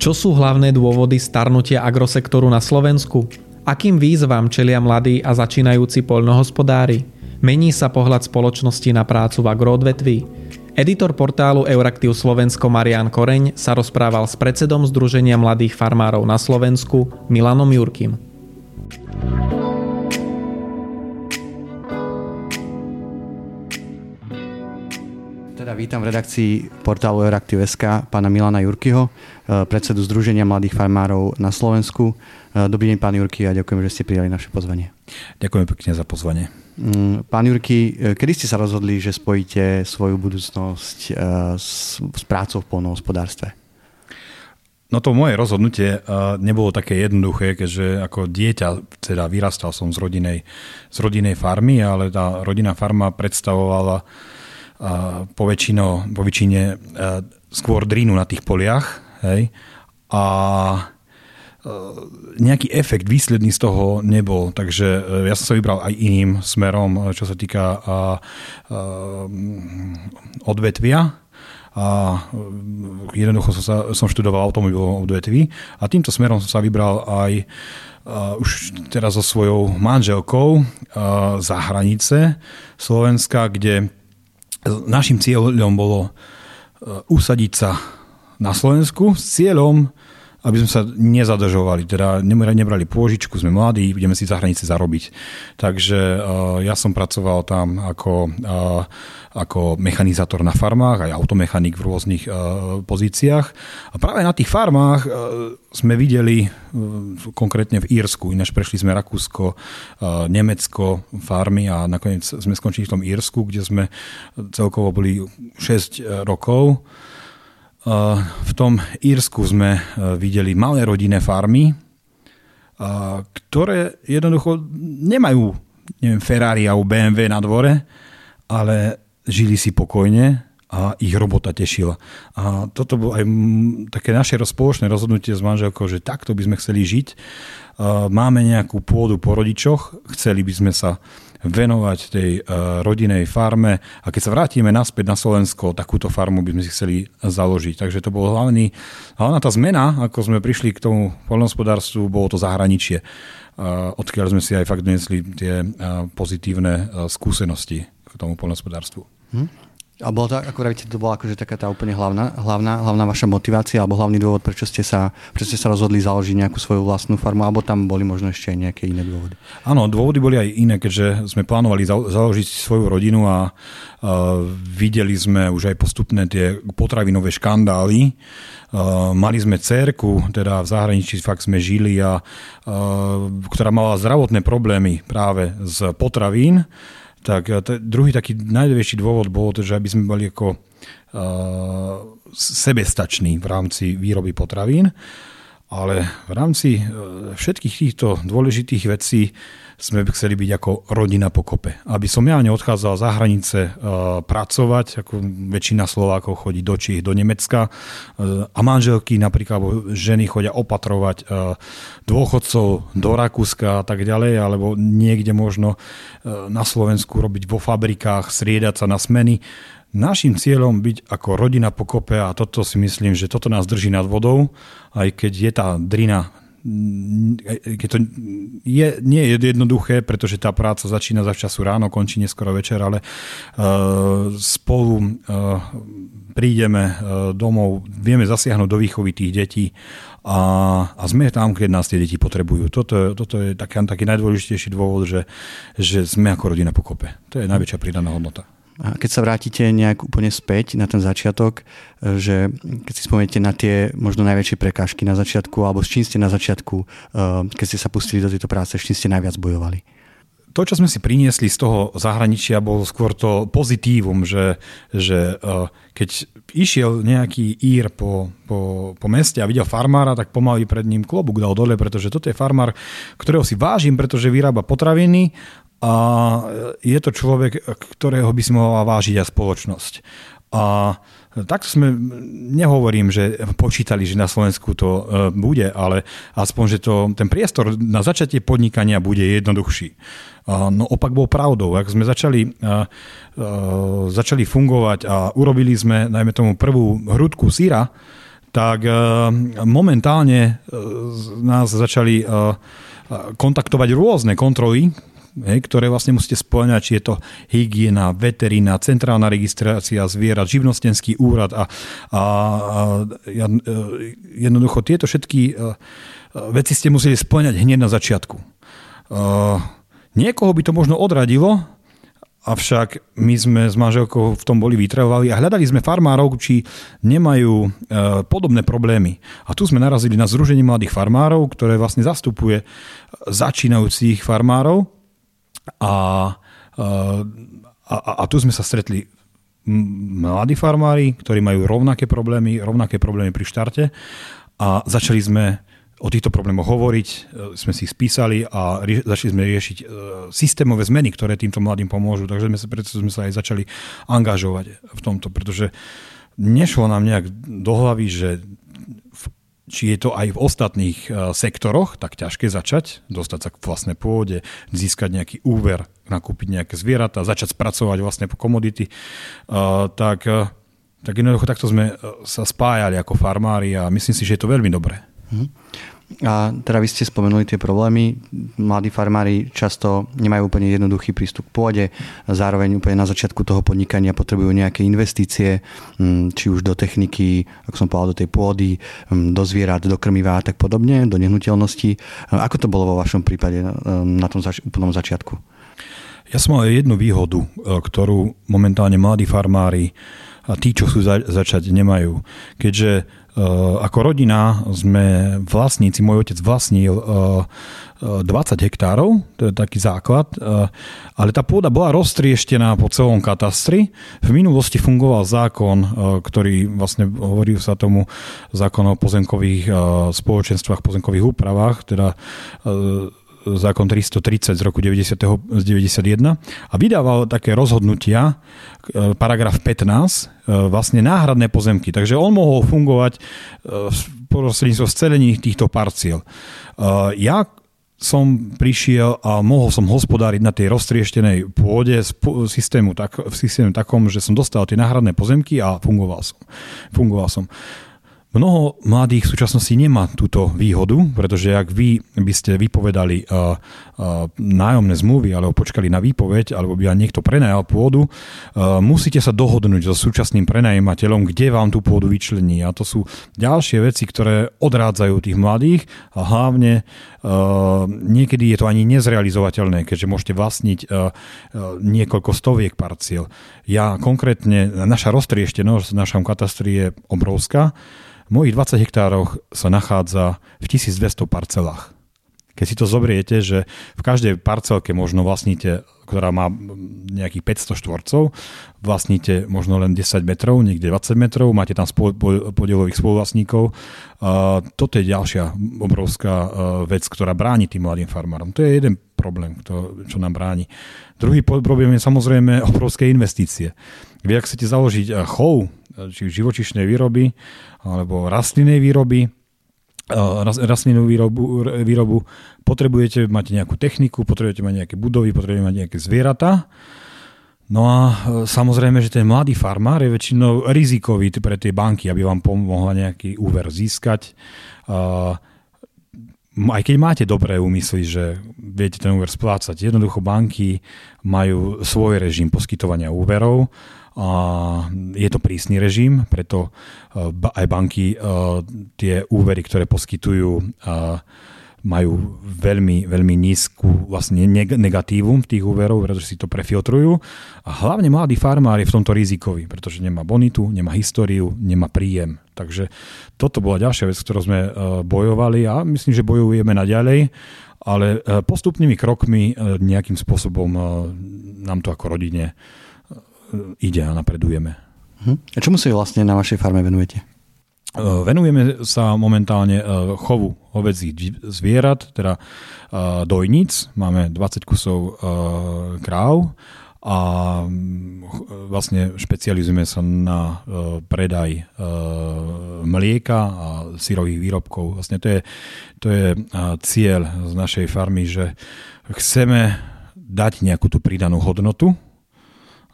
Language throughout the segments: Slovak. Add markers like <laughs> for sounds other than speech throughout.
Čo sú hlavné dôvody starnutia agrosektoru na Slovensku? Akým výzvam čelia mladí a začínajúci poľnohospodári? Mení sa pohľad spoločnosti na prácu v agroodvetví? Editor portálu Euraktiv Slovensko Marian Koreň sa rozprával s predsedom Združenia mladých farmárov na Slovensku Milanom Jurkim. Teda vítam v redakcii portálu Euraktiv.sk pána Milana Jurkyho, eh, predsedu Združenia mladých farmárov na Slovensku. Eh, dobrý deň, pán Jurky, a ďakujem, že ste prijali naše pozvanie. Ďakujem pekne za pozvanie. Mm, pán Jurky, eh, kedy ste sa rozhodli, že spojíte svoju budúcnosť s, s prácou v polnohospodárstve? No to moje rozhodnutie nebolo také jednoduché, keďže ako dieťa teda vyrastal som z rodinej, z rodinej farmy, ale tá rodinná farma predstavovala po, väčšino, po väčšine e, skôr drínu na tých poliach. Hej? A e, nejaký efekt výsledný z toho nebol, takže e, ja som sa vybral aj iným smerom, čo sa týka odvetvia a jednoducho som, sa, som študoval automobilovom odvetví a týmto smerom som sa vybral aj uh, už teraz so svojou manželkou uh, za hranice Slovenska, kde Našim cieľom bolo e, usadiť sa na Slovensku s cieľom, aby sme sa nezadržovali, teda nebrali pôžičku, sme mladí, ideme si za hranice zarobiť. Takže uh, ja som pracoval tam ako, uh, ako mechanizátor na farmách, aj automechanik v rôznych uh, pozíciách. A práve na tých farmách sme videli, konkrétne v Írsku, ináč prešli sme Rakúsko, Nemecko, farmy a nakoniec sme skončili v tom Írsku, kde sme celkovo boli 6 rokov v tom Írsku sme e, videli malé rodinné farmy, ktoré jednoducho nemajú neviem, Ferrari alebo BMW na dvore, ale žili si pokojne a ich robota tešila. A toto bolo aj také naše spoločné rozhodnutie s manželkou, že takto by sme chceli žiť. Máme nejakú pôdu po rodičoch, chceli by sme sa venovať tej uh, rodinej farme a keď sa vrátime naspäť na Slovensko, takúto farmu by sme si chceli založiť. Takže to bol hlavný, hlavná tá zmena, ako sme prišli k tomu poľnohospodárstvu, bolo to zahraničie, uh, odkiaľ sme si aj fakt donesli tie pozitívne skúsenosti k tomu poľnohospodárstvu. Hm? A bolo to, ako vravíte, to bola akože taká tá úplne hlavná, hlavná, hlavná vaša motivácia alebo hlavný dôvod, prečo ste, sa, prečo ste sa rozhodli založiť nejakú svoju vlastnú farmu, alebo tam boli možno ešte aj nejaké iné dôvody? Áno, dôvody boli aj iné, keďže sme plánovali založiť svoju rodinu a, a videli sme už aj postupné tie potravinové škandály. Uh, mali sme cerku, teda v zahraničí fakt sme žili a uh, ktorá mala zdravotné problémy práve z potravín tak druhý taký najväčší dôvod bol to, že aby sme boli ako uh, sebestační v rámci výroby potravín, ale v rámci uh, všetkých týchto dôležitých vecí sme chceli byť ako rodina pokope. Aby som ja neodchádzal za hranice uh, pracovať, ako väčšina Slovákov chodí do Čích, do Nemecka uh, a manželky napríklad, ženy chodia opatrovať dôchodcov do Rakúska a tak ďalej, alebo niekde možno na Slovensku robiť vo fabrikách, striedať sa na smeny. Našim cieľom byť ako rodina pokope a toto si myslím, že toto nás drží nad vodou, aj keď je tá drina keď to je, nie je jednoduché, pretože tá práca začína za času ráno, končí neskoro večer, ale uh, spolu uh, prídeme uh, domov, vieme zasiahnuť do výchovy tých detí a, a sme tam, keď nás tie deti potrebujú. Toto, toto je taký, taký najdôležitejší dôvod, že, že sme ako rodina pokope. To je najväčšia pridaná hodnota. A keď sa vrátite nejak úplne späť na ten začiatok, e, že keď si spomeniete na tie možno najväčšie prekážky na začiatku, alebo s čím ste na začiatku, e, keď ste sa pustili do tejto práce, s čím ste najviac bojovali? to, čo sme si priniesli z toho zahraničia, bol skôr to pozitívum, že, že e, keď išiel nejaký ír po, po, po meste a videl farmára, tak pomaly pred ním klobúk dal dole, pretože toto je farmár, ktorého si vážim, pretože vyrába potraviny a je to človek, ktorého by si mohla vážiť aj spoločnosť. A takto sme, nehovorím, že počítali, že na Slovensku to e, bude, ale aspoň, že to, ten priestor na začatie podnikania bude jednoduchší. No opak bol pravdou. Ak sme začali, začali fungovať a urobili sme, najmä tomu, prvú hrudku síra, tak momentálne nás začali kontaktovať rôzne kontroly, ktoré vlastne musíte splňať, či je to hygiena, veterina, centrálna registrácia zvierat, živnostenský úrad a, a, a jednoducho tieto všetky veci ste museli splňať hneď na začiatku. Niekoho by to možno odradilo, Avšak my sme s manželkou v tom boli vytrvali a hľadali sme farmárov, či nemajú e, podobné problémy. A tu sme narazili na Združenie mladých farmárov, ktoré vlastne zastupuje začínajúcich farmárov. A, e, a, a tu sme sa stretli mladí farmári, ktorí majú rovnaké problémy, rovnaké problémy pri štarte a začali sme o týchto problémoch hovoriť, e, sme si ich spísali a rie- začali sme riešiť e, systémové zmeny, ktoré týmto mladým pomôžu. Takže sme preto sme sa aj začali angažovať v tomto, pretože nešlo nám nejak do hlavy, že či je to aj v ostatných e, sektoroch tak ťažké začať, dostať sa k vlastnej pôde, získať nejaký úver, nakúpiť nejaké zvieratá, začať spracovať vlastne komodity, tak, tak jednoducho takto sme sa spájali ako farmári a myslím si, že je to veľmi dobré. Mhm. A teda vy ste spomenuli tie problémy. Mladí farmári často nemajú úplne jednoduchý prístup k pôde. Zároveň úplne na začiatku toho podnikania potrebujú nejaké investície, mm, či už do techniky, ako som povedal, do tej pôdy, mm, do zvierat, do krmiva a tak podobne, do nehnuteľnosti. Ako to bolo vo vašom prípade na tom zač- úplnom začiatku? Ja som mal jednu výhodu, e, ktorú momentálne mladí farmári a tí, čo chcú začať, nemajú. Keďže ako rodina sme vlastníci, môj otec vlastnil 20 eh, eh, hektárov, to je taký základ, ale tá pôda bola roztrieštená po celom katastri. V minulosti fungoval zákon, ktorý vlastne hovorí sa tomu zákon o pozemkových spoločenstvách, pozemkových úpravách, teda zákon 330 z roku 90, z 91 a vydával také rozhodnutia, e, paragraf 15, e, vlastne náhradné pozemky. Takže on mohol fungovať e, prostredníctvom scelení týchto parciel. Ja som prišiel a mohol som hospodáriť na tej roztrieštenej pôde systému, tak, v systému takom, že som dostal tie náhradné pozemky a fungoval som. Fungoval som. Mnoho mladých v súčasnosti nemá túto výhodu, pretože ak vy by ste vypovedali uh, nájomné zmluvy alebo počkali na výpoveď, alebo by niekto prenajal pôdu, uh, musíte sa dohodnúť so súčasným prenajímateľom, kde vám tú pôdu vyčlení. A to sú ďalšie veci, ktoré odrádzajú tých mladých a hlavne niekedy je to ani nezrealizovateľné, keďže môžete vlastniť niekoľko stoviek parciel. Ja konkrétne, naša roztrieštenosť v našom katastri je obrovská mojich 20 hektároch sa nachádza v 1200 parcelách. Keď si to zobriete, že v každej parcelke možno vlastníte, ktorá má nejakých 500 štvorcov, vlastníte možno len 10 metrov, niekde 20 metrov, máte tam spol, podielových spoluvlastníkov. Uh, toto je ďalšia obrovská uh, vec, ktorá bráni tým mladým farmárom. To je jeden problém, to, čo nám bráni. Druhý problém je samozrejme obrovské investície. Vy, ak chcete založiť uh, chov, či živočišnej výroby, alebo rastlinnej výroby, rastlinnú výrobu, výrobu, potrebujete mať nejakú techniku, potrebujete mať nejaké budovy, potrebujete mať nejaké zvieratá. No a e, samozrejme, že ten mladý farmár je väčšinou rizikový pre tie banky, aby vám pomohla nejaký úver získať. Aj keď máte dobré úmysly, že viete ten úver splácať, jednoducho banky majú svoj režim poskytovania úverov je to prísny režim, preto e, aj banky e, tie úvery, ktoré poskytujú, e, majú veľmi, veľmi nízku vlastne negatívum tých úverov, pretože si to prefiltrujú. A hlavne mladý farmár je v tomto rizikový, pretože nemá bonitu, nemá históriu, nemá príjem. Takže toto bola ďalšia vec, ktorú sme bojovali a myslím, že bojujeme naďalej, ale postupnými krokmi nejakým spôsobom nám to ako rodine ide a napredujeme. Uh-huh. A čomu sa vlastne na vašej farme venujete? E, venujeme sa momentálne e, chovu hovedzích zvierat, teda e, dojnic. Máme 20 kusov kráv a vlastne špecializujeme sa na predaj mlieka a sírových výrobkov. Vlastne to je, to je cieľ z našej farmy, že chceme dať nejakú tú pridanú hodnotu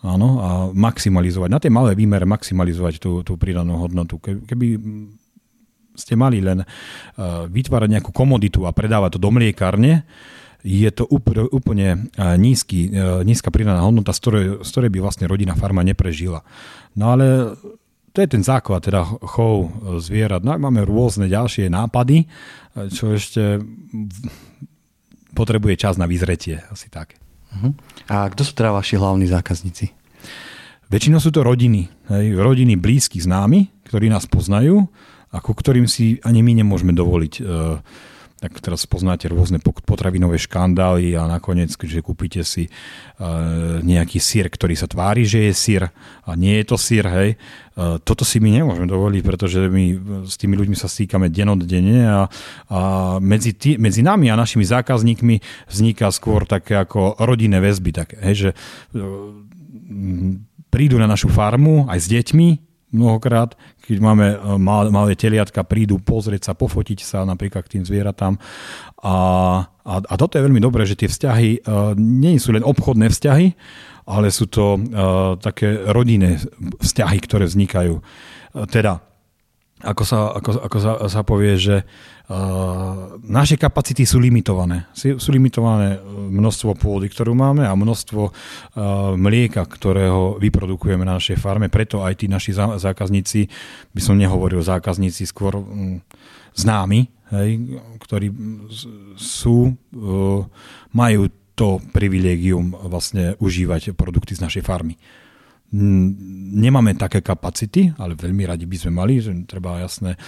Áno, a maximalizovať, na tej malé výmere maximalizovať tú, tú pridanú hodnotu. Keby ste mali len vytvárať nejakú komoditu a predávať to do mliekárne, je to úplne nízky, nízka pridaná hodnota, z ktorej, z ktorej by vlastne rodina farma neprežila. No ale to je ten základ, teda chov zvierat. No máme rôzne ďalšie nápady, čo ešte potrebuje čas na vyzretie, asi tak. Uh-huh. A kto sú teda vaši hlavní zákazníci? Väčšinou sú to rodiny. Hej, rodiny blízky známi, ktorí nás poznajú a ku ktorým si ani my nemôžeme dovoliť uh, tak teraz poznáte rôzne potravinové škandály a nakoniec, že kúpite si uh, nejaký sír, ktorý sa tvári, že je sír a nie je to sír, hej. Uh, toto si my nemôžeme dovoliť, pretože my s tými ľuďmi sa stýkame denodenne a, a medzi, tý, medzi nami a našimi zákazníkmi vzniká skôr také ako rodinné väzby, tak, hej, že prídu na našu farmu aj s deťmi, mnohokrát, keď máme e, malé teliatka, prídu pozrieť sa, pofotiť sa napríklad k tým zvieratám. A, a, a toto je veľmi dobré, že tie vzťahy uh, nie sú len obchodné vzťahy, ale sú to uh, také rodinné vzťahy, ktoré vznikajú. Teda ako sa, ako, ako sa, sa povie, že uh, naše kapacity sú limitované. Sú, limitované množstvo pôdy, ktorú máme a množstvo uh, mlieka, ktorého vyprodukujeme na našej farme. Preto aj tí naši zákazníci, by som nehovoril zákazníci, skôr um, známi, hej, ktorí sú, uh, majú to privilégium vlastne užívať produkty z našej farmy. Nemáme také kapacity, ale veľmi radi by sme mali, že treba jasné e,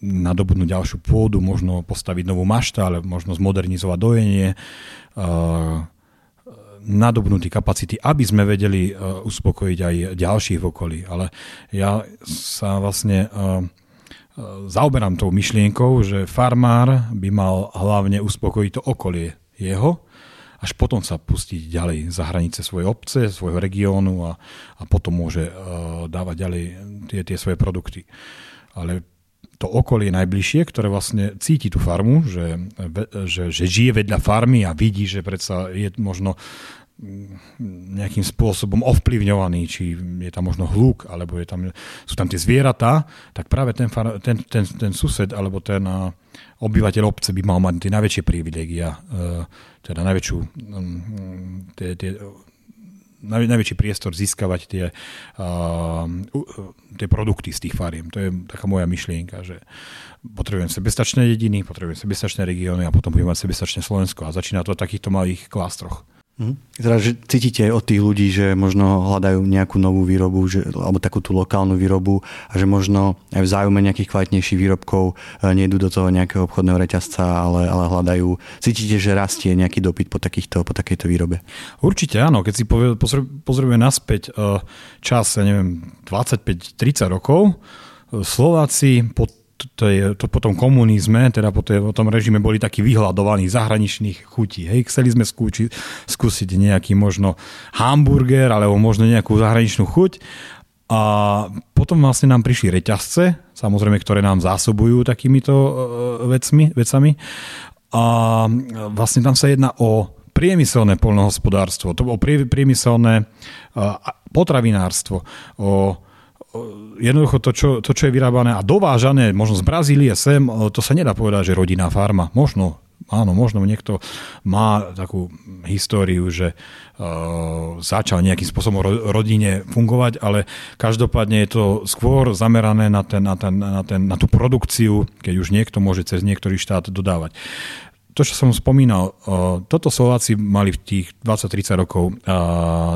nadobudnúť ďalšiu pôdu, možno postaviť novú mašta, ale možno zmodernizovať dojenie, e, nadobnúť kapacity, aby sme vedeli e, uspokojiť aj ďalších v okolí. Ale ja sa vlastne zaoberám tou myšlienkou, že farmár by mal hlavne uspokojiť to okolie jeho, až potom sa pustiť ďalej za hranice svojej obce, svojho regiónu a, a potom môže uh, dávať ďalej tie, tie svoje produkty. Ale to okolie najbližšie, ktoré vlastne cíti tú farmu, že, že, že žije vedľa farmy a vidí, že predsa je možno nejakým spôsobom ovplyvňovaný, či je tam možno hluk, alebo je tam, sú tam tie zvieratá, tak práve ten, ten, ten, ten sused alebo ten obyvateľ obce by mal mať tie najväčšie privilegia uh, teda najväčšiu, mm, tie, tie, naj, najväčší priestor získavať tie, uh, tie produkty z tých fariem. To je taká moja myšlienka, že potrebujem sebestačné dediny, potrebujem sebestačné regióny a potom budem mať sebestačné Slovensko. A začína to v takýchto malých klástroch. Mhm. Teda, že cítite od tých ľudí, že možno hľadajú nejakú novú výrobu, že, alebo takú tú lokálnu výrobu a že možno aj v záujme nejakých kvalitnejších výrobkov e, nejdu do toho nejakého obchodného reťazca, ale, ale hľadajú. Cítite, že rastie nejaký dopyt po, takýchto, po takejto výrobe? Určite áno. Keď si pozrieme naspäť e, čas, ja neviem, 25-30 rokov, e, Slováci pod to, je, to po tom komunizme, teda po, tej, tom režime boli takí vyhľadovaní zahraničných chutí. Hej. Chceli sme skúči, skúsiť nejaký možno hamburger alebo možno nejakú zahraničnú chuť a potom vlastne nám prišli reťazce, samozrejme, ktoré nám zásobujú takýmito uh, vecmi, vecami a vlastne tam sa jedná o priemyselné polnohospodárstvo, to bolo priemyselné uh, potravinárstvo, o jednoducho to čo, to, čo je vyrábané a dovážané možno z Brazílie sem, to sa nedá povedať, že rodinná farma. Možno, áno, možno niekto má takú históriu, že uh, začal nejakým spôsobom ro- rodine fungovať, ale každopádne je to skôr zamerané na, ten, na, ten, na, ten, na tú produkciu, keď už niekto môže cez niektorý štát dodávať to, čo som spomínal, toto Slováci mali v tých 20-30 rokov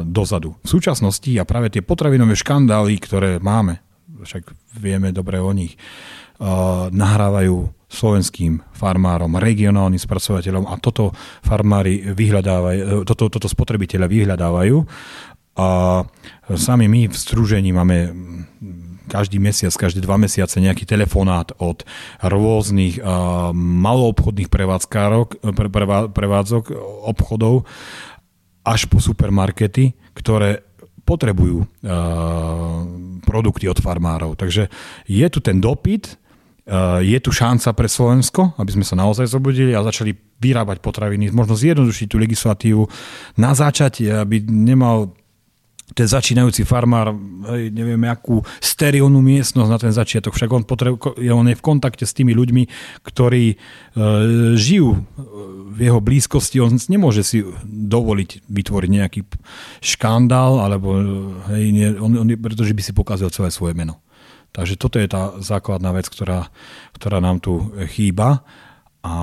dozadu. V súčasnosti a práve tie potravinové škandály, ktoré máme, však vieme dobre o nich, nahrávajú slovenským farmárom, regionálnym spracovateľom a toto farmári vyhľadávajú, toto, toto spotrebiteľa vyhľadávajú. A sami my v združení máme každý mesiac, každé dva mesiace nejaký telefonát od rôznych uh, maloobchodných prevádzkárok, pre, prevádzok, obchodov až po supermarkety, ktoré potrebujú uh, produkty od farmárov. Takže je tu ten dopyt, uh, je tu šanca pre Slovensko, aby sme sa naozaj zobudili a začali vyrábať potraviny, možno zjednodušiť tú legislatívu na začatie, aby nemal ten začínajúci farmár, hej, neviem, akú sterilnú miestnosť na ten začiatok, však on, potrebu, on je v kontakte s tými ľuďmi, ktorí e, žijú e, v jeho blízkosti, on nemôže si dovoliť vytvoriť nejaký škandál, alebo hej, nie, on, on, pretože by si pokazil celé svoje meno. Takže toto je tá základná vec, ktorá, ktorá nám tu chýba. A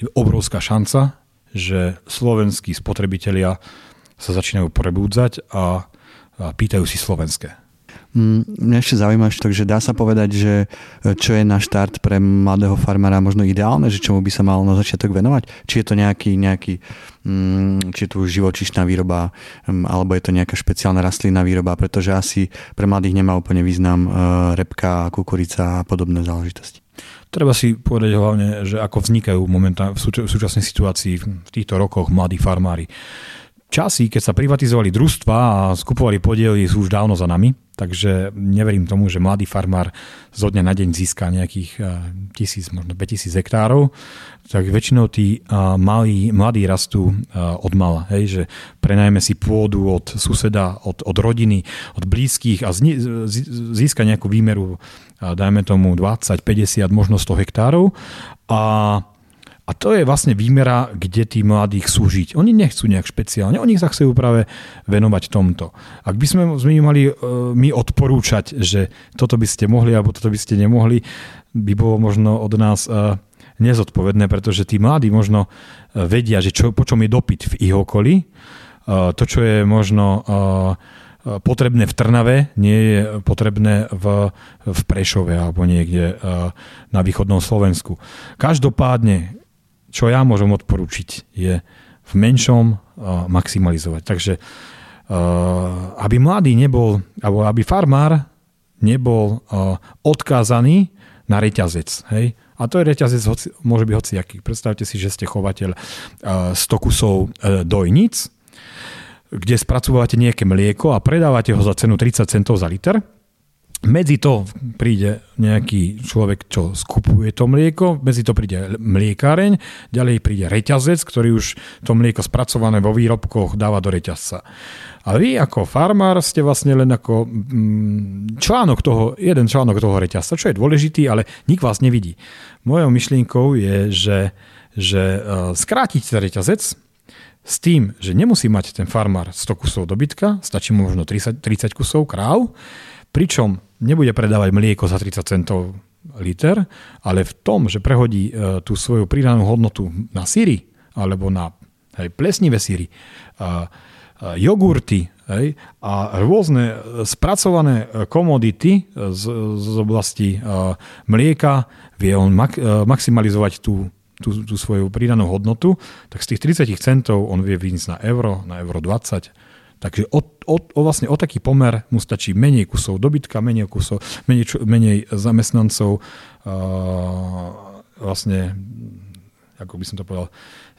je obrovská šanca, že slovenskí spotrebitelia sa začínajú prebúdzať a, a pýtajú si slovenské. Mm, mňa ešte zaujíma, takže dá sa povedať, že e, čo je na štart pre mladého farmára možno ideálne, že čomu by sa mal na začiatok venovať? Či je to nejaký, nejaký mm, či je tu živočišná výroba, mm, alebo je to nejaká špeciálna rastlinná výroba, pretože asi pre mladých nemá úplne význam e, repka, kukurica a podobné záležitosti. Treba si povedať hlavne, že ako vznikajú momentálne v súčasnej situácii v týchto rokoch mladí farmári časy, keď sa privatizovali družstva a skupovali podiely, sú už dávno za nami, takže neverím tomu, že mladý farmár zo dňa na deň získa nejakých eh, tisíc, možno 5000 hektárov, tak väčšinou tí eh, malí, mladí rastú eh, od mala, hej, že prenajme si pôdu od suseda, od, od rodiny, od blízkych a získa nejakú výmeru, dajme tomu 20, 50, možno 100 hektárov. A a to je vlastne výmera, kde tí mladí chcú žiť. Oni nechcú nejak špeciálne, oni sa chcú práve venovať tomto. Ak by sme, mali uh, my odporúčať, že toto by ste mohli alebo toto by ste nemohli, by bolo možno od nás uh, nezodpovedné, pretože tí mladí možno uh, vedia, že čo, po čom je dopyt v ich okolí. Uh, to, čo je možno uh, potrebné v Trnave, nie je potrebné v, v Prešove alebo niekde na východnom Slovensku. Každopádne čo ja môžem odporučiť, je v menšom maximalizovať. Takže aby mladý nebol, alebo aby farmár nebol odkázaný na reťazec. Hej? A to je reťazec, hoci, môže byť hociaký. Predstavte si, že ste chovateľ 100 kusov dojnic, kde spracovávate nejaké mlieko a predávate ho za cenu 30 centov za liter medzi to príde nejaký človek, čo skupuje to mlieko, medzi to príde mliekáreň, ďalej príde reťazec, ktorý už to mlieko spracované vo výrobkoch dáva do reťazca. A vy ako farmár ste vlastne len ako mm, článok toho, jeden článok toho reťazca, čo je dôležitý, ale nik vás nevidí. Mojou myšlienkou je, že, že uh, skrátiť ten reťazec, s tým, že nemusí mať ten farmár 100 kusov dobytka, stačí mu možno 30, 30 kusov kráv, pričom nebude predávať mlieko za 30 centov liter, ale v tom, že prehodí e, tú svoju pridanú hodnotu na síry alebo na hej, plesnivé síry, a, a jogurty hej, a rôzne spracované komodity z, z oblasti mlieka, vie on mak, maximalizovať tú, tú, tú svoju pridanú hodnotu, tak z tých 30 centov on vie vyniesť na euro, na euro 20 Takže o, o, o, vlastne o taký pomer mu stačí menej kusov dobytka, menej kusov, menej, menej zamestnancov, uh, vlastne, ako by som to povedal,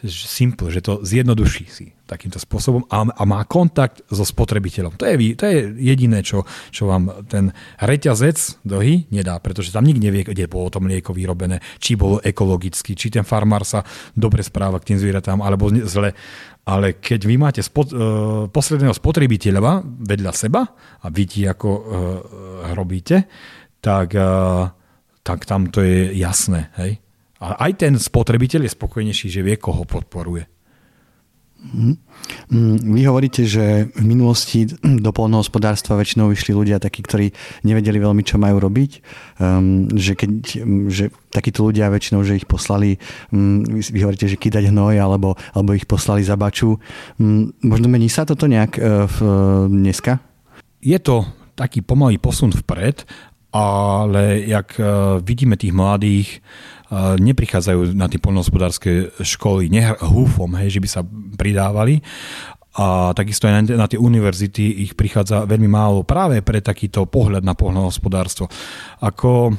simple, že to zjednoduší si takýmto spôsobom a, a má kontakt so spotrebiteľom. To je, to je jediné, čo, čo vám ten reťazec dlhý nedá, pretože tam nikto nevie, kde bolo to mlieko vyrobené, či bolo ekologicky, či ten farmár sa dobre správa k tým zvieratám, alebo zle. Ale keď vy máte spot, uh, posledného spotrebiteľa vedľa seba a vidí, ako uh, robíte, tak, uh, tak tam to je jasné. Hej? A aj ten spotrebiteľ je spokojnejší, že vie, koho podporuje. Mhm. Mm, vy hovoríte, že v minulosti do polnohospodárstva väčšinou vyšli ľudia takí, ktorí nevedeli veľmi, čo majú robiť. Um, že, keď, že takíto ľudia väčšinou, že ich poslali, um, vy hovoríte, že kýdať hnoj, alebo, alebo ich poslali za baču. Um, možno mení sa toto nejak uh, v, dneska? Je to taký pomalý posun vpred, ale jak uh, vidíme tých mladých, neprichádzajú na tie polnohospodárske školy húfom, hej, že by sa pridávali. A takisto aj na, tie univerzity ich prichádza veľmi málo práve pre takýto pohľad na polnohospodárstvo. Ako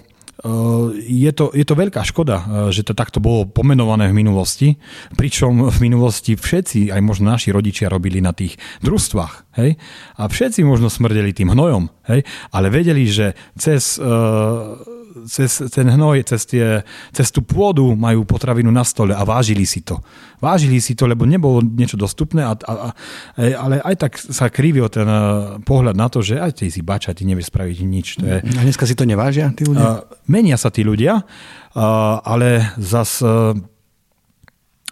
je to, je to veľká škoda, že to takto bolo pomenované v minulosti, pričom v minulosti všetci, aj možno naši rodičia robili na tých družstvách, hej, a všetci možno smrdeli tým hnojom, hej, ale vedeli, že cez cez ten hnoj, cez, tie, cez tú pôdu majú potravinu na stole a vážili si to. Vážili si to, lebo nebolo niečo dostupné, a, a, a, ale aj tak sa krivil ten eh, pohľad na to, že aj ty si bača, ty nevieš spraviť nič. To je, a dneska si to nevážia tí ľudia? menia sa tí ľudia, ale zas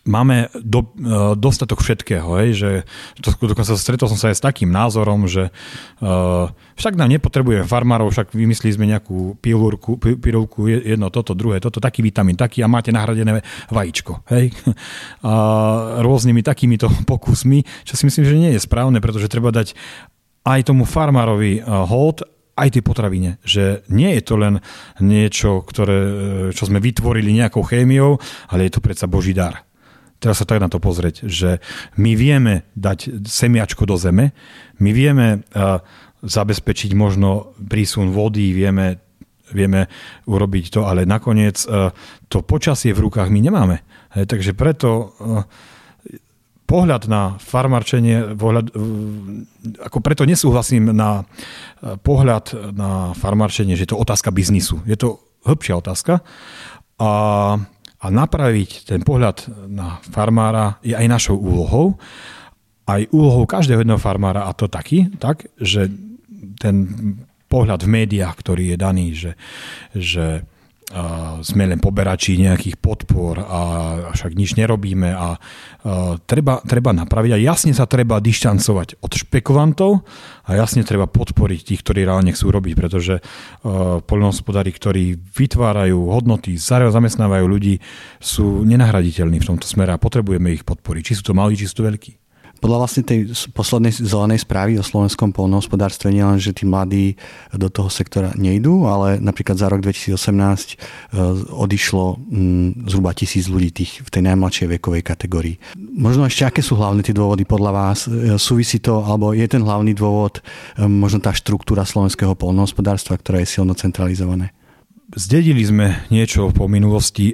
máme do, uh, dostatok všetkého, hej, že to, dokonca stretol som sa aj s takým názorom, že uh, však nám nepotrebujeme farmárov, však vymysleli sme nejakú pilulku, pilulku, jedno toto, druhé, toto, taký vitamín, taký a máte nahradené vajíčko, hej, <laughs> a rôznymi takýmito <laughs> pokusmi, čo si myslím, že nie je správne, pretože treba dať aj tomu farmárovi uh, hold, aj tej potravine. Že nie je to len niečo, ktoré, čo sme vytvorili nejakou chémiou, ale je to predsa Boží dar teraz sa tak na to pozrieť, že my vieme dať semiačko do zeme, my vieme uh, zabezpečiť možno prísun vody, vieme, vieme urobiť to, ale nakoniec uh, to počasie v rukách my nemáme. Takže preto uh, pohľad na farmarčenie, pohľad, ako preto nesúhlasím na pohľad na farmarčenie, že je to otázka biznisu. Je to hĺbšia otázka. A a napraviť ten pohľad na farmára je aj našou úlohou, aj úlohou každého jedného farmára a to taký, tak, že ten pohľad v médiách, ktorý je daný, že, že sme len poberači nejakých podpor a však nič nerobíme a treba, treba napraviť a jasne sa treba dištancovať od špekulantov a jasne treba podporiť tých, ktorí reálne chcú robiť, pretože poľnohospodári, ktorí vytvárajú hodnoty, zamestnávajú ľudí, sú nenahraditeľní v tomto smere a potrebujeme ich podporiť. Či sú to malí, či sú to veľkí. Podľa vlastne tej poslednej zelenej správy o slovenskom polnohospodárstve nie len, že tí mladí do toho sektora nejdú, ale napríklad za rok 2018 e, odišlo mm, zhruba tisíc ľudí tých v tej najmladšej vekovej kategórii. Možno ešte aké sú hlavné tie dôvody podľa vás? E, súvisí to, alebo je ten hlavný dôvod e, možno tá štruktúra slovenského polnohospodárstva, ktorá je silno centralizované? Zdedili sme niečo po minulosti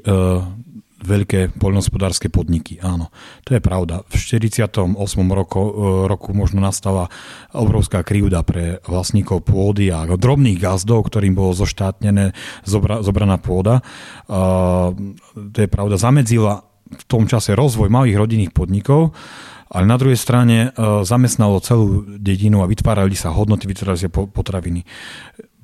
veľké poľnohospodárske podniky. Áno, to je pravda. V 48. Roku, e, roku možno nastala obrovská krivda pre vlastníkov pôdy a drobných gazdov, ktorým bolo zoštátnené zobra, zobraná pôda. A, to je pravda. Zamedzila v tom čase rozvoj malých rodinných podnikov ale na druhej strane e, zamestnalo celú dedinu a vytvárali sa hodnoty, vytvárali sa potraviny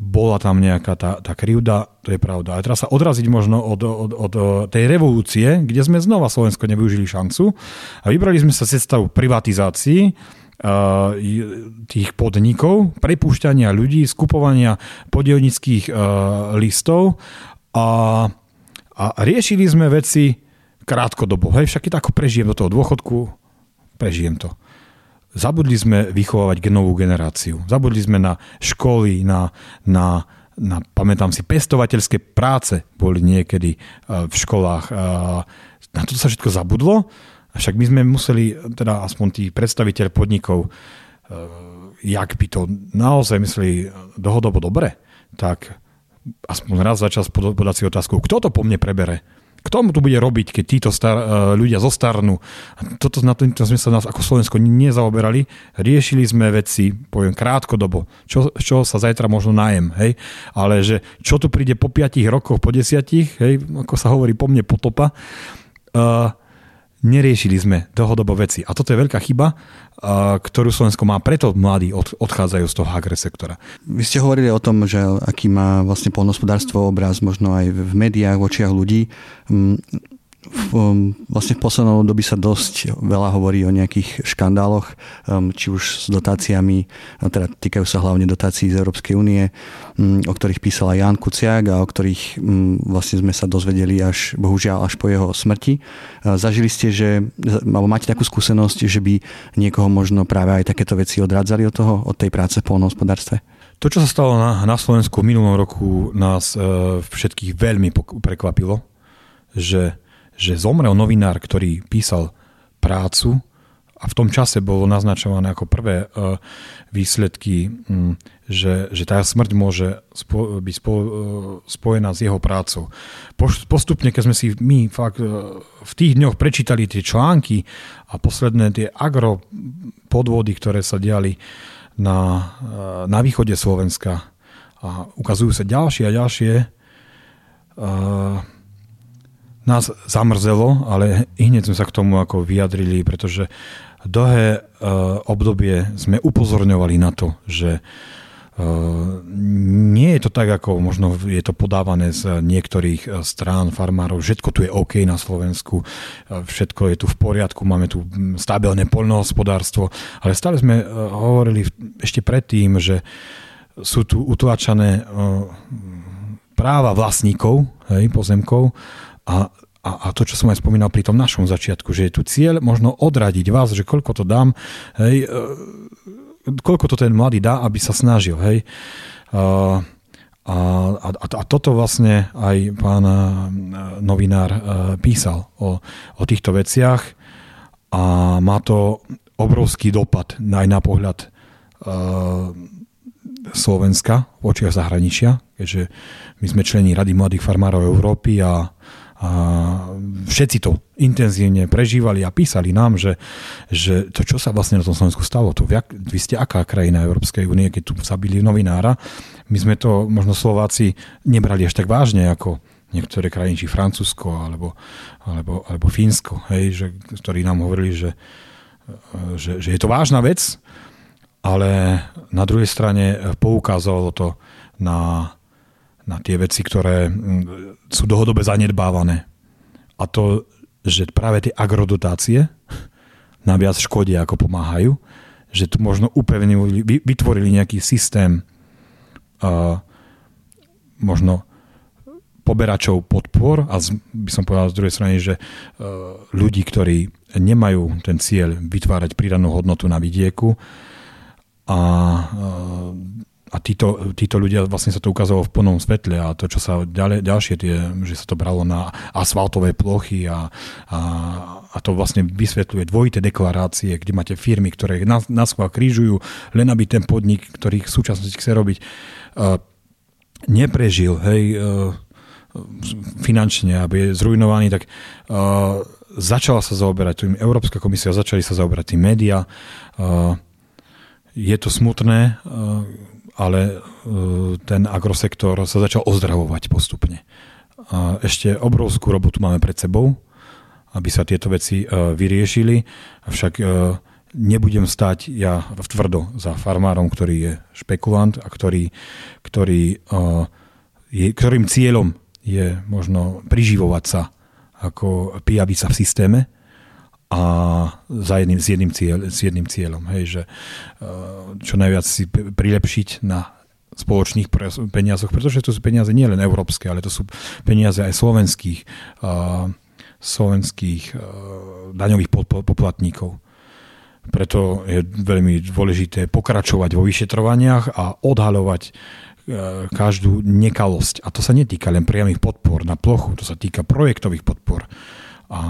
bola tam nejaká tá, tá krivda, to je pravda. Ale teraz sa odraziť možno od, od, od tej revolúcie, kde sme znova Slovensko nevyužili šancu a vybrali sme sa cestou privatizácií uh, tých podnikov, prepúšťania ľudí, skupovania podielnických listov a, a riešili sme veci krátkodobo. Hej, však keď ako prežijem do toho dôchodku, prežijem to. Zabudli sme vychovávať genovú generáciu. Zabudli sme na školy, na, na, na pamätám si, pestovateľské práce boli niekedy v školách. Na to sa všetko zabudlo. Však my sme museli, teda aspoň tí predstaviteľ podnikov, jak by to naozaj mysleli dlhodobo dobre, tak aspoň raz začal podať si otázku, kto to po mne prebere? Kto mu tu bude robiť, keď títo star, uh, ľudia zostarnú. Toto na to sme sa nás ako Slovensko nezaoberali. Riešili sme veci, poviem krátkodobo, čo, čo sa zajtra možno najem, hej. Ale že čo tu príde po 5 rokoch, po 10, hej, ako sa hovorí po mne potopa, uh, neriešili sme dlhodobo veci. A toto je veľká chyba, ktorú Slovensko má, preto mladí odchádzajú z toho agre sektora. Vy ste hovorili o tom, že aký má vlastne polnospodárstvo obraz možno aj v médiách, v očiach ľudí. Um, vlastne v poslednom doby sa dosť veľa hovorí o nejakých škandáloch, um, či už s dotáciami, teda týkajú sa hlavne dotácií z Európskej únie, um, o ktorých písal aj Jan Kuciak a o ktorých vlastne sme sa dozvedeli až, bohužiaľ, až po jeho smrti. Zažili ste, že, alebo máte takú skúsenosť, že by niekoho možno práve aj takéto veci odradzali od toho, od tej práce v polnohospodárstve? To, čo sa stalo na, na Slovensku v minulom roku, nás e, všetkých veľmi prekvapilo, že že zomrel novinár, ktorý písal prácu a v tom čase bolo naznačované ako prvé uh, výsledky, um, že, že tá smrť môže spo, byť spo, uh, spojená s jeho prácou. Postupne, keď sme si my fakt uh, v tých dňoch prečítali tie články a posledné tie agro podvody, ktoré sa diali na, na východe Slovenska a ukazujú sa ďalšie a ďalšie, nás zamrzelo, ale hneď sme sa k tomu ako vyjadrili, pretože dlhé uh, obdobie sme upozorňovali na to, že Uh, nie je to tak, ako možno je to podávané z niektorých strán farmárov. Všetko tu je OK na Slovensku, všetko je tu v poriadku, máme tu stabilné poľnohospodárstvo, ale stále sme hovorili ešte predtým, že sú tu utlačané práva vlastníkov hej, pozemkov. A a, a to, čo som aj spomínal pri tom našom začiatku, že je tu cieľ možno odradiť vás, že koľko to dám, hej, e, koľko to ten mladý dá, aby sa snažil, hej. A, a, a, a toto vlastne aj pán e, novinár e, písal o, o týchto veciach a má to obrovský dopad aj na pohľad uh, Slovenska v očiach zahraničia, keďže my sme člení Rady mladých farmárov Európy a všetci to intenzívne prežívali a písali nám, že, že to, čo sa vlastne na tom Slovensku stalo, to vy ste aká krajina Európskej únie, keď tu zabili novinára, my sme to možno Slováci nebrali až tak vážne ako niektoré krajiny, či Francúzsko alebo, alebo, alebo Fínsko, hej, že, ktorí nám hovorili, že, že, že je to vážna vec, ale na druhej strane poukázalo to na na tie veci, ktoré mm, sú dlhodobé zanedbávané. A to, že práve tie agrodotácie nám viac škodia, ako pomáhajú, že tu možno upevnili, vytvorili nejaký systém uh, možno poberačov podpor a z, by som povedal z druhej strany, že uh, ľudí, ktorí nemajú ten cieľ vytvárať pridanú hodnotu na vidieku a uh, a títo, títo ľudia, vlastne sa to ukázalo v plnom svetle a to, čo sa ďalej, ďalšie tie, že sa to bralo na asfaltové plochy a, a, a to vlastne vysvetľuje dvojité deklarácie, kde máte firmy, ktoré nás, nás krížujú, len aby ten podnik, ktorý v súčasnosti chce robiť, uh, neprežil, hej, uh, finančne, aby je zrujnovaný, tak uh, začala sa zaoberať tým Európska komisia, začali sa zaoberať tým média. Uh, je to smutné, uh, ale e, ten agrosektor sa začal ozdravovať postupne. A ešte obrovskú robotu máme pred sebou, aby sa tieto veci e, vyriešili, avšak e, nebudem stať ja tvrdo za farmárom, ktorý je špekulant a ktorý, ktorý, ktorým cieľom je možno priživovať sa ako pijavica v systéme, a za jedným, s, jedným cieľ, s jedným cieľom, hej, že uh, čo najviac si prilepšiť na spoločných peniazoch, pretože to sú peniaze nie len európske, ale to sú peniaze aj slovenských, uh, slovenských uh, daňových poplatníkov. Preto je veľmi dôležité pokračovať vo vyšetrovaniach a odhaľovať každú nekalosť. A to sa netýka len priamých podpor na plochu, to sa týka projektových podpor a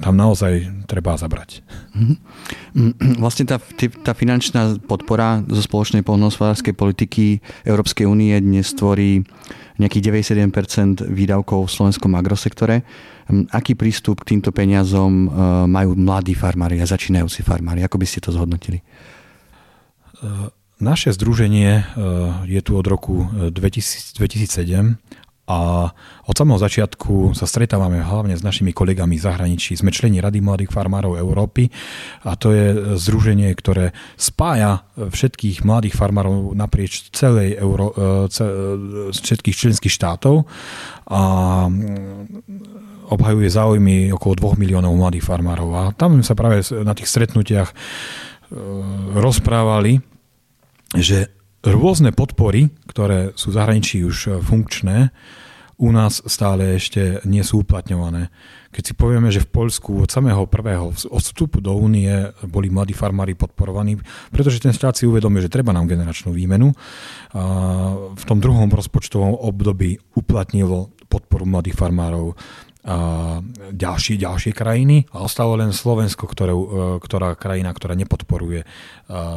tam naozaj treba zabrať. Mm-hmm. Vlastne tá, tá finančná podpora zo spoločnej polnohospodárskej politiky Európskej únie dnes tvorí nejakých 97% výdavkov v slovenskom agrosektore. Mm, aký prístup k týmto peniazom e, majú mladí farmári a začínajúci farmári? Ako by ste to zhodnotili? E, naše združenie e, je tu od roku 2007 a od samého začiatku sa stretávame hlavne s našimi kolegami z zahraničí. Sme členi Rady mladých farmárov Európy a to je združenie, ktoré spája všetkých mladých farmárov naprieč celej Euró- e, e, všetkých členských štátov a obhajuje záujmy okolo 2 miliónov mladých farmárov. A tam sa práve na tých stretnutiach e, rozprávali, že rôzne podpory, ktoré sú v zahraničí už funkčné, u nás stále ešte nie sú uplatňované. Keď si povieme, že v Poľsku od samého prvého odstupu do únie boli mladí farmári podporovaní, pretože ten štát si uvedomil, že treba nám generačnú výmenu. A v tom druhom rozpočtovom období uplatnilo podporu mladých farmárov ďalšie, ďalšie krajiny a ostalo len Slovensko, ktoré, ktorá krajina, ktorá nepodporuje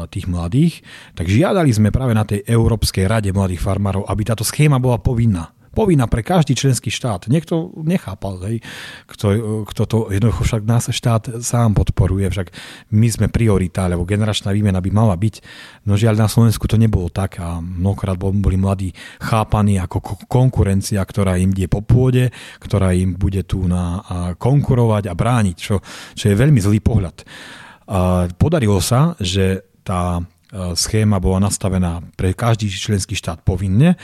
tých mladých. Tak žiadali sme práve na tej Európskej rade mladých farmárov, aby táto schéma bola povinná povinná pre každý členský štát. Niekto nechápal, hej, kto, kto to jednoducho však nás štát sám podporuje, však my sme priorita, lebo generačná výmena by mala byť. No žiaľ na Slovensku to nebolo tak a mnohokrát boli mladí chápaní ako konkurencia, ktorá im ide po pôde, ktorá im bude tu na konkurovať a brániť, čo, čo je veľmi zlý pohľad. Podarilo sa, že tá schéma bola nastavená pre každý členský štát povinne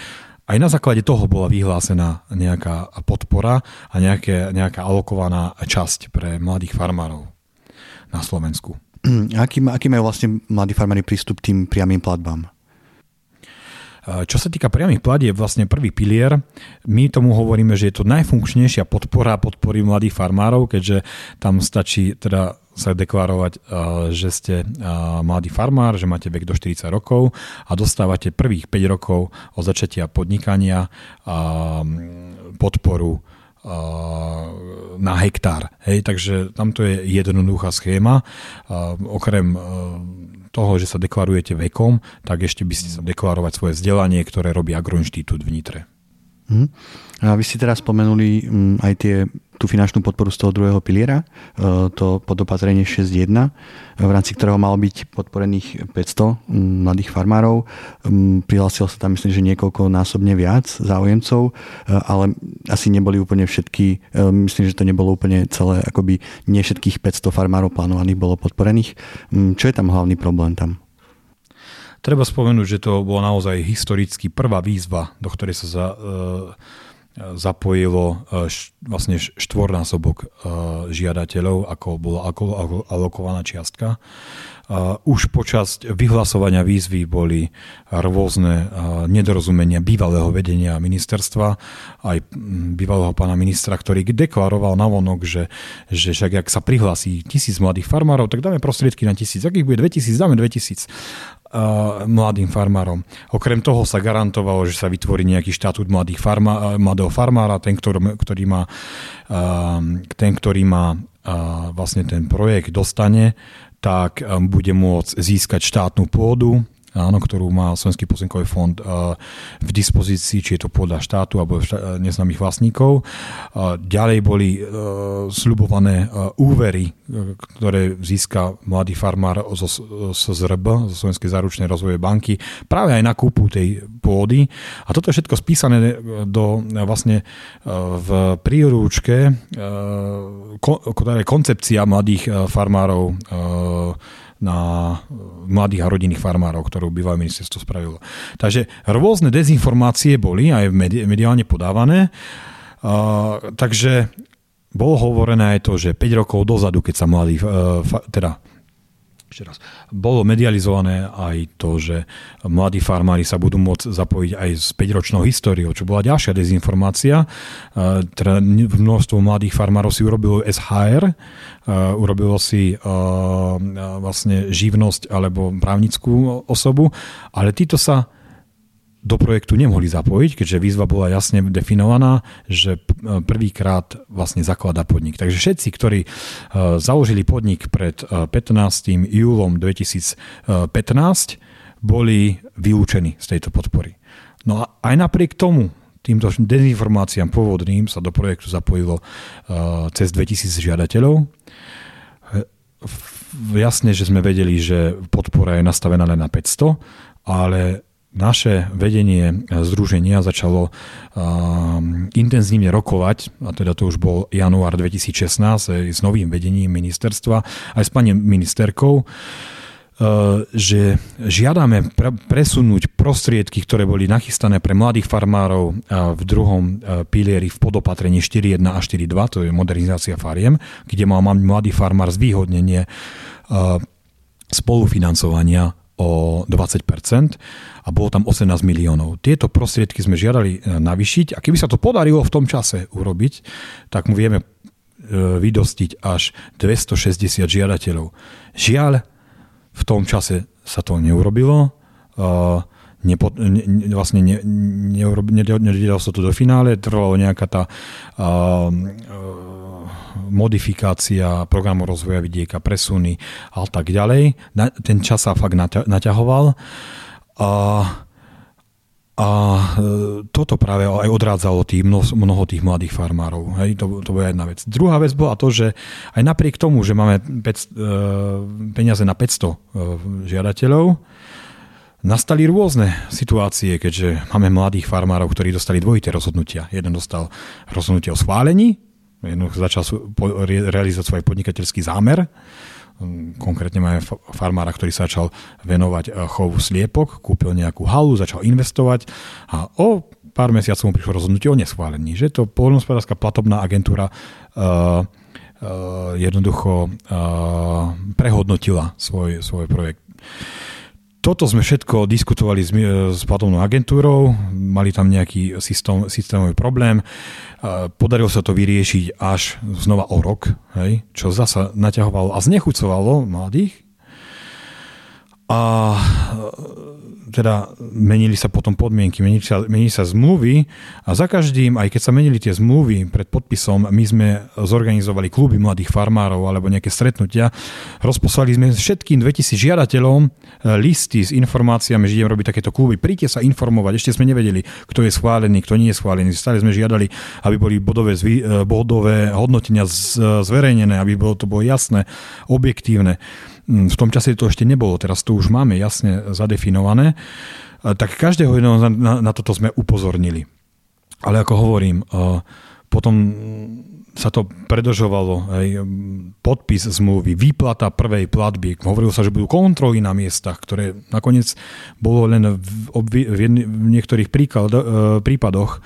aj na základe toho bola vyhlásená nejaká podpora a nejaké, nejaká alokovaná časť pre mladých farmárov na Slovensku. Aký, aký majú vlastne mladí farmári prístup k tým priamým platbám? Čo sa týka priamých platieb, vlastne prvý pilier, my tomu hovoríme, že je to najfunkčnejšia podpora podpory mladých farmárov, keďže tam stačí teda sa deklarovať, že ste mladý farmár, že máte vek do 40 rokov a dostávate prvých 5 rokov od začatia podnikania podporu na hektár. Hej, takže tamto je jednoduchá schéma. Okrem toho, že sa deklarujete vekom, tak ešte by ste sa deklarovať svoje vzdelanie, ktoré robí Agroinštitút v Nitre. Hmm. A vy ste teraz spomenuli mm, aj tie, tú finančnú podporu z toho druhého piliera, e, to podopatrenie 6.1, v rámci ktorého malo byť podporených 500 mm, mladých farmárov. Prihlásilo sa tam myslím, že niekoľko násobne viac záujemcov, e, ale asi neboli úplne všetky, e, myslím, že to nebolo úplne celé, akoby nie všetkých 500 farmárov plánovaných bolo podporených. Čo je tam hlavný problém tam? Treba spomenúť, že to bola naozaj historicky prvá výzva, do ktorej sa za, zapojilo e, vlastne štvornásobok e, žiadateľov, ako bola alokovaná čiastka. Už počas vyhlasovania výzvy boli rôzne nedorozumenia bývalého vedenia ministerstva, aj bývalého pána ministra, ktorý deklaroval navonok, že, že však ak sa prihlási tisíc mladých farmárov, tak dáme prostriedky na tisíc. Ak ich bude 2000, dáme 2000 mladým farmárom. Okrem toho sa garantovalo, že sa vytvorí nejaký štatút mladých farma, mladého farmára, ten, ktorý, ktorý má, ten, ktorý má vlastne ten projekt dostane, tak bude môcť získať štátnu pôdu, áno, ktorú má Slovenský pozemkový fond uh, v dispozícii, či je to pôda štátu alebo uh, neznámych vlastníkov. Ďalej boli uh, slubované úvery, ktoré získa mladý farmár zo SZRB, zo Slovenskej záručnej rozvojovej banky, práve aj na kúpu tej pôdy. A toto je všetko spísané do vlastne v príručke, ktorá je koncepcia mladých farmárov na mladých a rodinných farmárov, ktorú bývalé ministerstvo spravilo. Takže rôzne dezinformácie boli aj mediálne podávané. Uh, takže bolo hovorené aj to, že 5 rokov dozadu, keď sa mladí, uh, teda ešte raz, bolo medializované aj to, že mladí farmári sa budú môcť zapojiť aj s 5-ročnou históriou, čo bola ďalšia dezinformácia. Teda množstvo mladých farmárov si urobilo SHR, urobilo si vlastne živnosť alebo právnickú osobu, ale títo sa do projektu nemohli zapojiť, keďže výzva bola jasne definovaná, že prvýkrát vlastne zakladá podnik. Takže všetci, ktorí e, založili podnik pred 15. E, júlom 2015, boli vylúčení z tejto podpory. No a aj napriek tomu, týmto dezinformáciám pôvodným sa do projektu zapojilo e, cez 2000 žiadateľov. Jasne, že sme vedeli, že podpora je nastavená len na 500, ale naše vedenie združenia začalo uh, intenzívne rokovať, a teda to už bol január 2016 s novým vedením ministerstva, aj s pani ministerkou, uh, že žiadame pre, presunúť prostriedky, ktoré boli nachystané pre mladých farmárov uh, v druhom uh, pilieri v podopatrení 4.1 a 4.2, to je modernizácia fariem, kde mal mladý farmár zvýhodnenie spolufinancovania o 20% a bolo tam 18 miliónov. Tieto prostriedky sme žiadali e, navyšiť a keby sa to podarilo v tom čase urobiť, tak mu vieme e, vydostiť až 260 žiadateľov. Žiaľ, v tom čase sa to neurobilo. E, nepo, ne, vlastne ne, ne, nedalo sa to do finále, trvalo nejaká tá uh, modifikácia programu rozvoja vidieka, presuny a tak ďalej. Ten čas sa fakt naťahoval. A a e, toto práve aj odrádzalo tých, mnoho tých mladých farmárov. Hej, to, to bola jedna vec. Druhá vec bola to, že aj napriek tomu, že máme 5, e, peniaze na 500 e, žiadateľov, nastali rôzne situácie, keďže máme mladých farmárov, ktorí dostali dvojité rozhodnutia. Jeden dostal rozhodnutie o schválení, jeden začal realizovať svoj podnikateľský zámer, Hm, konkrétne máme farmára, ktorý sa začal venovať eh, chovu sliepok, kúpil nejakú halu, začal investovať a o pár mesiacov mu prišlo rozhodnutie o neschválení, že to poľnohospodárska platobná agentúra uh, uh, jednoducho uh, prehodnotila svoj, svoj projekt toto sme všetko diskutovali s, s platobnou agentúrou, mali tam nejaký systém, systémový problém. Podarilo sa to vyriešiť až znova o rok, hej, čo zasa naťahovalo a znechucovalo mladých. A teda menili sa potom podmienky, menili sa, menili sa zmluvy a za každým, aj keď sa menili tie zmluvy pred podpisom, my sme zorganizovali kluby mladých farmárov alebo nejaké stretnutia. Rozposlali sme všetkým 2000 žiadateľom e, listy s informáciami, že idem robiť takéto kluby. Príďte sa informovať, ešte sme nevedeli, kto je schválený, kto nie je schválený. Stále sme žiadali, aby boli bodové, e, bodové hodnotenia zverejnené, aby bolo to bolo jasné, objektívne. V tom čase to ešte nebolo, teraz to už máme jasne zadefinované, tak každého jedného na, na toto sme upozornili. Ale ako hovorím, potom sa to predržovalo, aj podpis zmluvy, výplata prvej platby. Hovorilo sa, že budú kontroly na miestach, ktoré nakoniec bolo len v, v, v niektorých príklad, e, prípadoch.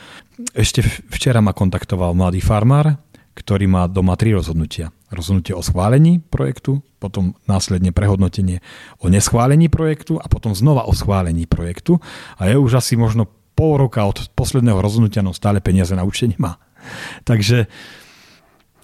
Ešte včera ma kontaktoval mladý farmár, ktorý má doma tri rozhodnutia. Rozhodnutie o schválení projektu, potom následne prehodnotenie o neschválení projektu a potom znova o schválení projektu. A je už asi možno pol roka od posledného rozhodnutia, no stále peniaze na účte nemá. <laughs> Takže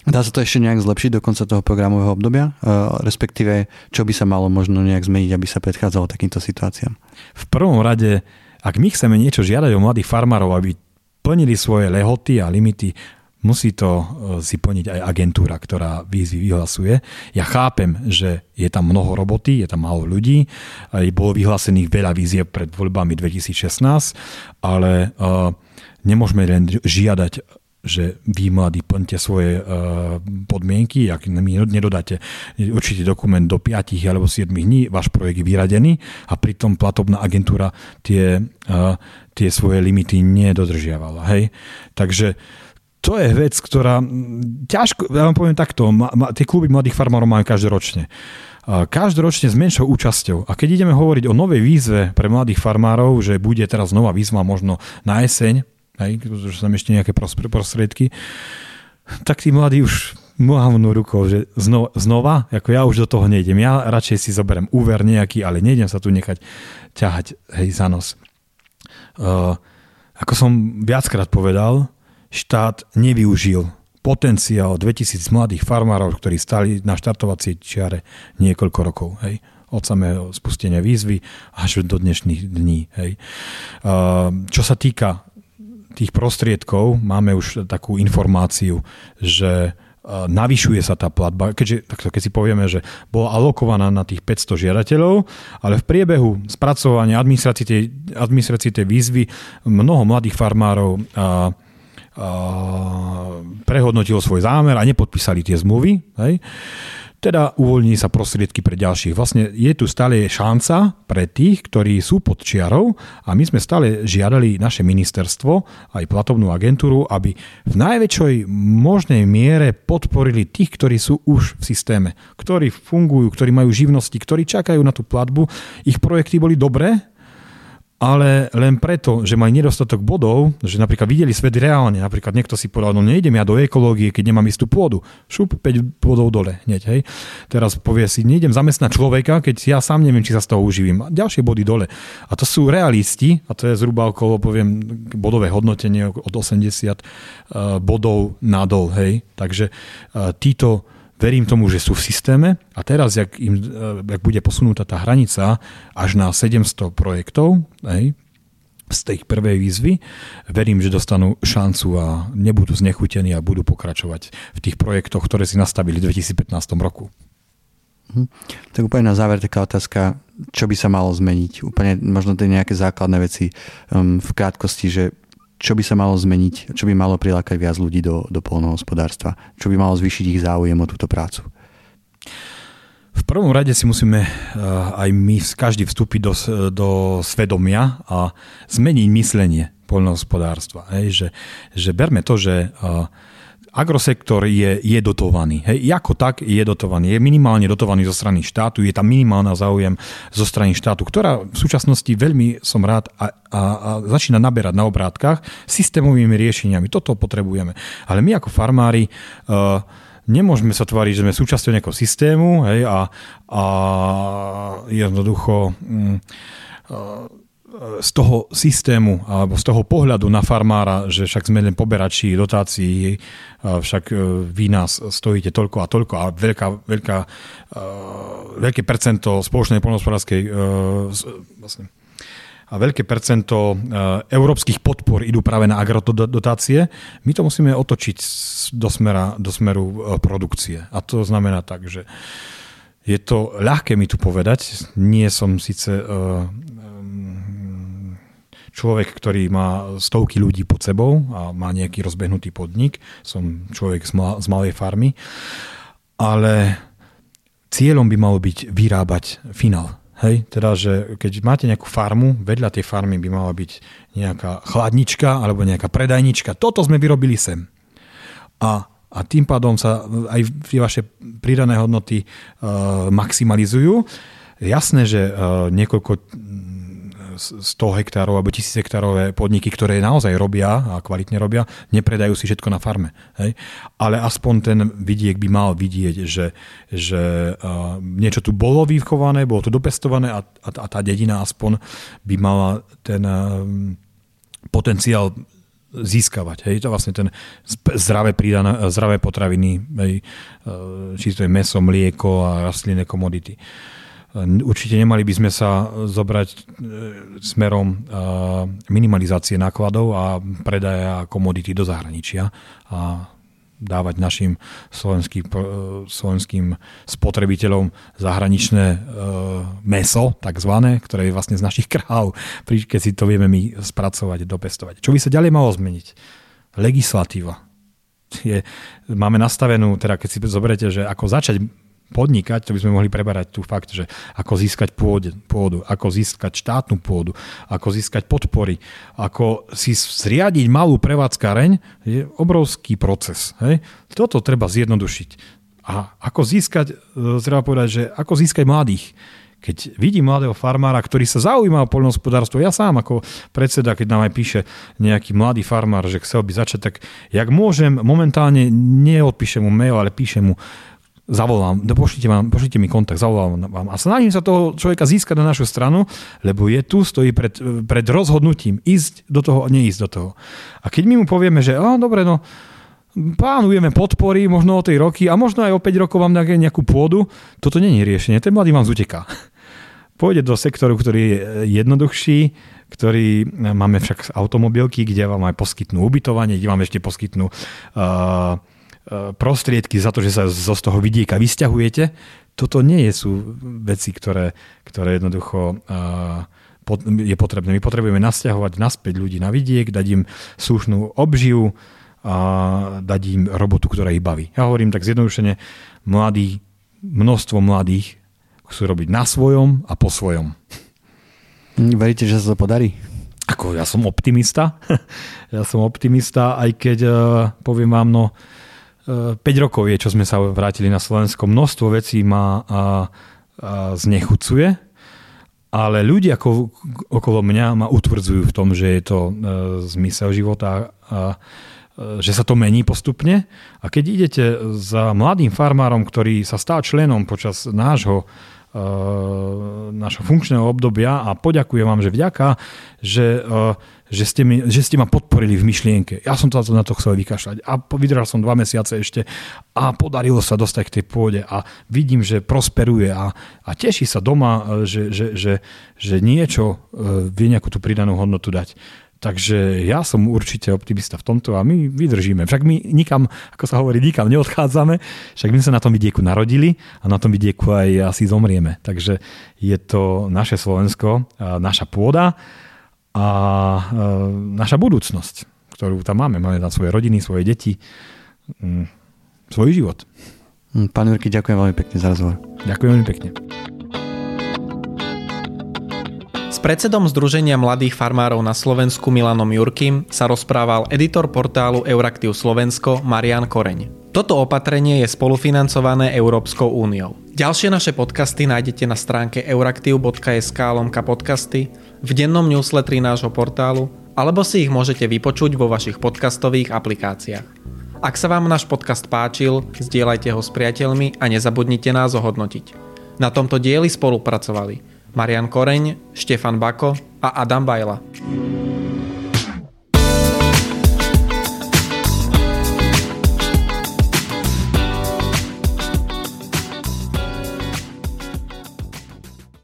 Dá sa to ešte nejak zlepšiť do konca toho programového obdobia? respektíve, čo by sa malo možno nejak zmeniť, aby sa predchádzalo takýmto situáciám? V prvom rade, ak my chceme niečo žiadať o mladých farmárov, aby plnili svoje lehoty a limity musí to e, si plniť aj agentúra, ktorá výzvy vyhlasuje. Ja chápem, že je tam mnoho roboty, je tam málo ľudí, aj bolo vyhlásených veľa vízie pred voľbami 2016, ale uh, nemôžeme len žiadať že vy mladí plňte svoje uh, podmienky, ak mi nedodáte určitý dokument do 5 alebo 7 dní, váš projekt je vyradený a pritom platobná agentúra tie, uh, tie svoje limity nedodržiavala. Hej? Takže uh, to je vec, ktorá ťažko, ja vám poviem takto, ma, ma, tie kluby mladých farmárov majú každoročne. Každoročne s menšou účasťou. A keď ideme hovoriť o novej výzve pre mladých farmárov, že bude teraz nová výzva možno na jeseň, hej, že sú tam ešte nejaké prostriedky, tak tí mladí už mávnu rukou, že znova, znova, ako ja už do toho nejdem. Ja radšej si zoberiem úver nejaký, ale nejdem sa tu nechať ťahať hej, za nos. Uh, ako som viackrát povedal, štát nevyužil potenciál 2000 mladých farmárov, ktorí stali na štartovacej čiare niekoľko rokov. Hej od samého spustenia výzvy až do dnešných dní. Hej. Čo sa týka tých prostriedkov, máme už takú informáciu, že navyšuje sa tá platba, keďže, takto, keď si povieme, že bola alokovaná na tých 500 žiadateľov, ale v priebehu spracovania administrácie tej, administrácie tej výzvy mnoho mladých farmárov a, prehodnotilo svoj zámer a nepodpísali tie zmluvy, hej, teda uvoľní sa prostriedky pre ďalších. Vlastne je tu stále šanca pre tých, ktorí sú pod čiarou a my sme stále žiadali naše ministerstvo, aj platovnú agentúru, aby v najväčšej možnej miere podporili tých, ktorí sú už v systéme, ktorí fungujú, ktorí majú živnosti, ktorí čakajú na tú platbu. Ich projekty boli dobré, ale len preto, že majú nedostatok bodov, že napríklad videli svet reálne, napríklad niekto si povedal, no nejdem ja do ekológie, keď nemám istú pôdu. Šup 5 bodov dole hneď, hej. Teraz povie si, nejdem zamestnať človeka, keď ja sám neviem, či sa z toho uživím. Ďalšie body dole. A to sú realisti, a to je zhruba okolo, poviem, bodové hodnotenie od 80 uh, eh, bodov nadol, hej. Takže uh, títo verím tomu, že sú v systéme a teraz, jak, im, jak bude posunutá tá hranica až na 700 projektov, hej, z tej prvej výzvy. Verím, že dostanú šancu a nebudú znechutení a budú pokračovať v tých projektoch, ktoré si nastavili v 2015 roku. Hm. Tak úplne na záver taká otázka, čo by sa malo zmeniť? Úplne možno tie nejaké základné veci um, v krátkosti, že čo by sa malo zmeniť, čo by malo prilákať viac ľudí do, do polnohospodárstva, čo by malo zvýšiť ich záujem o túto prácu? V prvom rade si musíme uh, aj my každý vstúpiť do, do svedomia a zmeniť myslenie poľnohospodárstva. Hej, že, že berme to, že uh, agrosektor je, je dotovaný. Hej, ako tak je dotovaný. Je minimálne dotovaný zo strany štátu, je tam minimálna záujem zo strany štátu, ktorá v súčasnosti veľmi som rád a, a, a začína naberať na obrátkach systémovými riešeniami. Toto potrebujeme. Ale my ako farmári uh, nemôžeme sa tváriť, že sme súčasťou nejakého systému hej, a, a jednoducho mm, z toho systému alebo z toho pohľadu na farmára, že však sme len poberači dotácií, však e, vy nás stojíte toľko a toľko a veľká, veľká, veľké percento spoločnej poľnohospodárskej e, vlastne, a veľké percento e, európskych podpor idú práve na agrodotácie, my to musíme otočiť do, smera, do smeru e, produkcie. A to znamená tak, že je to ľahké mi tu povedať. Nie som síce e, človek, ktorý má stovky ľudí pod sebou a má nejaký rozbehnutý podnik. Som človek z, mal, z malej farmy. Ale cieľom by malo byť vyrábať finál Hej, teda, že keď máte nejakú farmu, vedľa tej farmy by mala byť nejaká chladnička alebo nejaká predajnička. Toto sme vyrobili sem. A, a tým pádom sa aj tie vaše pridané hodnoty uh, maximalizujú. Jasné, že uh, niekoľko 100 hektárov alebo 1000 hektárové podniky, ktoré naozaj robia a kvalitne robia, nepredajú si všetko na farme. Hej? Ale aspoň ten vidiek by mal vidieť, že, že uh, niečo tu bolo vychované, bolo tu dopestované a, a, a tá dedina aspoň by mala ten uh, potenciál získavať. Hej, to vlastne ten zdravé, pridané, zdravé potraviny, hej, či to je meso, mlieko a rastlinné komodity. Uh, Určite nemali by sme sa zobrať e, smerom e, minimalizácie nákladov a predaja komodity do zahraničia a dávať našim slovenským, e, slovenským spotrebiteľom zahraničné meso, takzvané, ktoré je vlastne z našich <laughs> kráv, keď si to vieme my spracovať, dopestovať. Čo by sa ďalej malo zmeniť? Legislatíva. Je, máme nastavenú, teda keď si zoberiete, že ako začať podnikať, to by sme mohli preberať tu fakt, že ako získať pôdu, ako získať štátnu pôdu, ako získať podpory, ako si zriadiť malú prevádzkareň, je obrovský proces. Hej? Toto treba zjednodušiť. A ako získať, e, treba povedať, že ako získať mladých. Keď vidím mladého farmára, ktorý sa zaujíma o poľnohospodárstvo, ja sám ako predseda, keď nám aj píše nejaký mladý farmár, že chcel by začať, tak jak môžem, momentálne neodpíšem mu mail, ale píšem mu, zavolám, no pošlite, vám, pošlite mi kontakt, zavolám vám a snažím sa toho človeka získať na našu stranu, lebo je tu, stojí pred, pred rozhodnutím ísť do toho a neísť do toho. A keď my mu povieme, že oh, dobre, no plánujeme podpory možno o tej roky a možno aj o 5 rokov vám nejakú pôdu, toto nie je riešenie, ten mladý vám zuteká. Pôjde do sektoru, ktorý je jednoduchší, ktorý máme však automobilky, kde vám aj poskytnú ubytovanie, kde vám ešte poskytnú uh, prostriedky za to, že sa zo z toho vidieka vysťahujete. Toto nie sú veci, ktoré, ktoré jednoducho je potrebné. My potrebujeme nasťahovať naspäť ľudí na vidiek, dať im slušnú obživu a dať im robotu, ktorá ich baví. Ja hovorím tak zjednodušene, mladí, množstvo mladých chcú robiť na svojom a po svojom. Veríte, že sa to podarí? Ako ja som optimista. <laughs> ja som optimista, aj keď uh, poviem vám, no 5 rokov je, čo sme sa vrátili na Slovensko. Množstvo vecí ma a, a znechucuje, ale ľudia ako, okolo mňa ma utvrdzujú v tom, že je to e, zmysel života a e, že sa to mení postupne. A keď idete za mladým farmárom, ktorý sa stal členom počas nášho našho funkčného obdobia a poďakujem vám, že vďaka, že, že, ste mi, že ste ma podporili v myšlienke. Ja som to na to chcel vykašľať a vydržal som dva mesiace ešte a podarilo sa dostať k tej pôde a vidím, že prosperuje a, a teší sa doma, že, že, že, že niečo vie nejakú tú pridanú hodnotu dať. Takže ja som určite optimista v tomto a my vydržíme. Však my nikam, ako sa hovorí, nikam neodchádzame, však my sa na tom vidieku narodili a na tom vidieku aj asi zomrieme. Takže je to naše Slovensko, naša pôda a naša budúcnosť, ktorú tam máme. Máme tam svoje rodiny, svoje deti, mm, svoj život. Pán Jurky, ďakujem veľmi pekne za rozhovor. Ďakujem veľmi pekne. S predsedom Združenia mladých farmárov na Slovensku Milanom Jurkým sa rozprával editor portálu Euraktiv Slovensko Marian Koreň. Toto opatrenie je spolufinancované Európskou úniou. Ďalšie naše podcasty nájdete na stránke euraktiv.sk lomka podcasty, v dennom newsletteri nášho portálu, alebo si ich môžete vypočuť vo vašich podcastových aplikáciách. Ak sa vám náš podcast páčil, zdieľajte ho s priateľmi a nezabudnite nás ohodnotiť. Na tomto dieli spolupracovali Marian Koreň, Štefan Bako a Adam Bajla.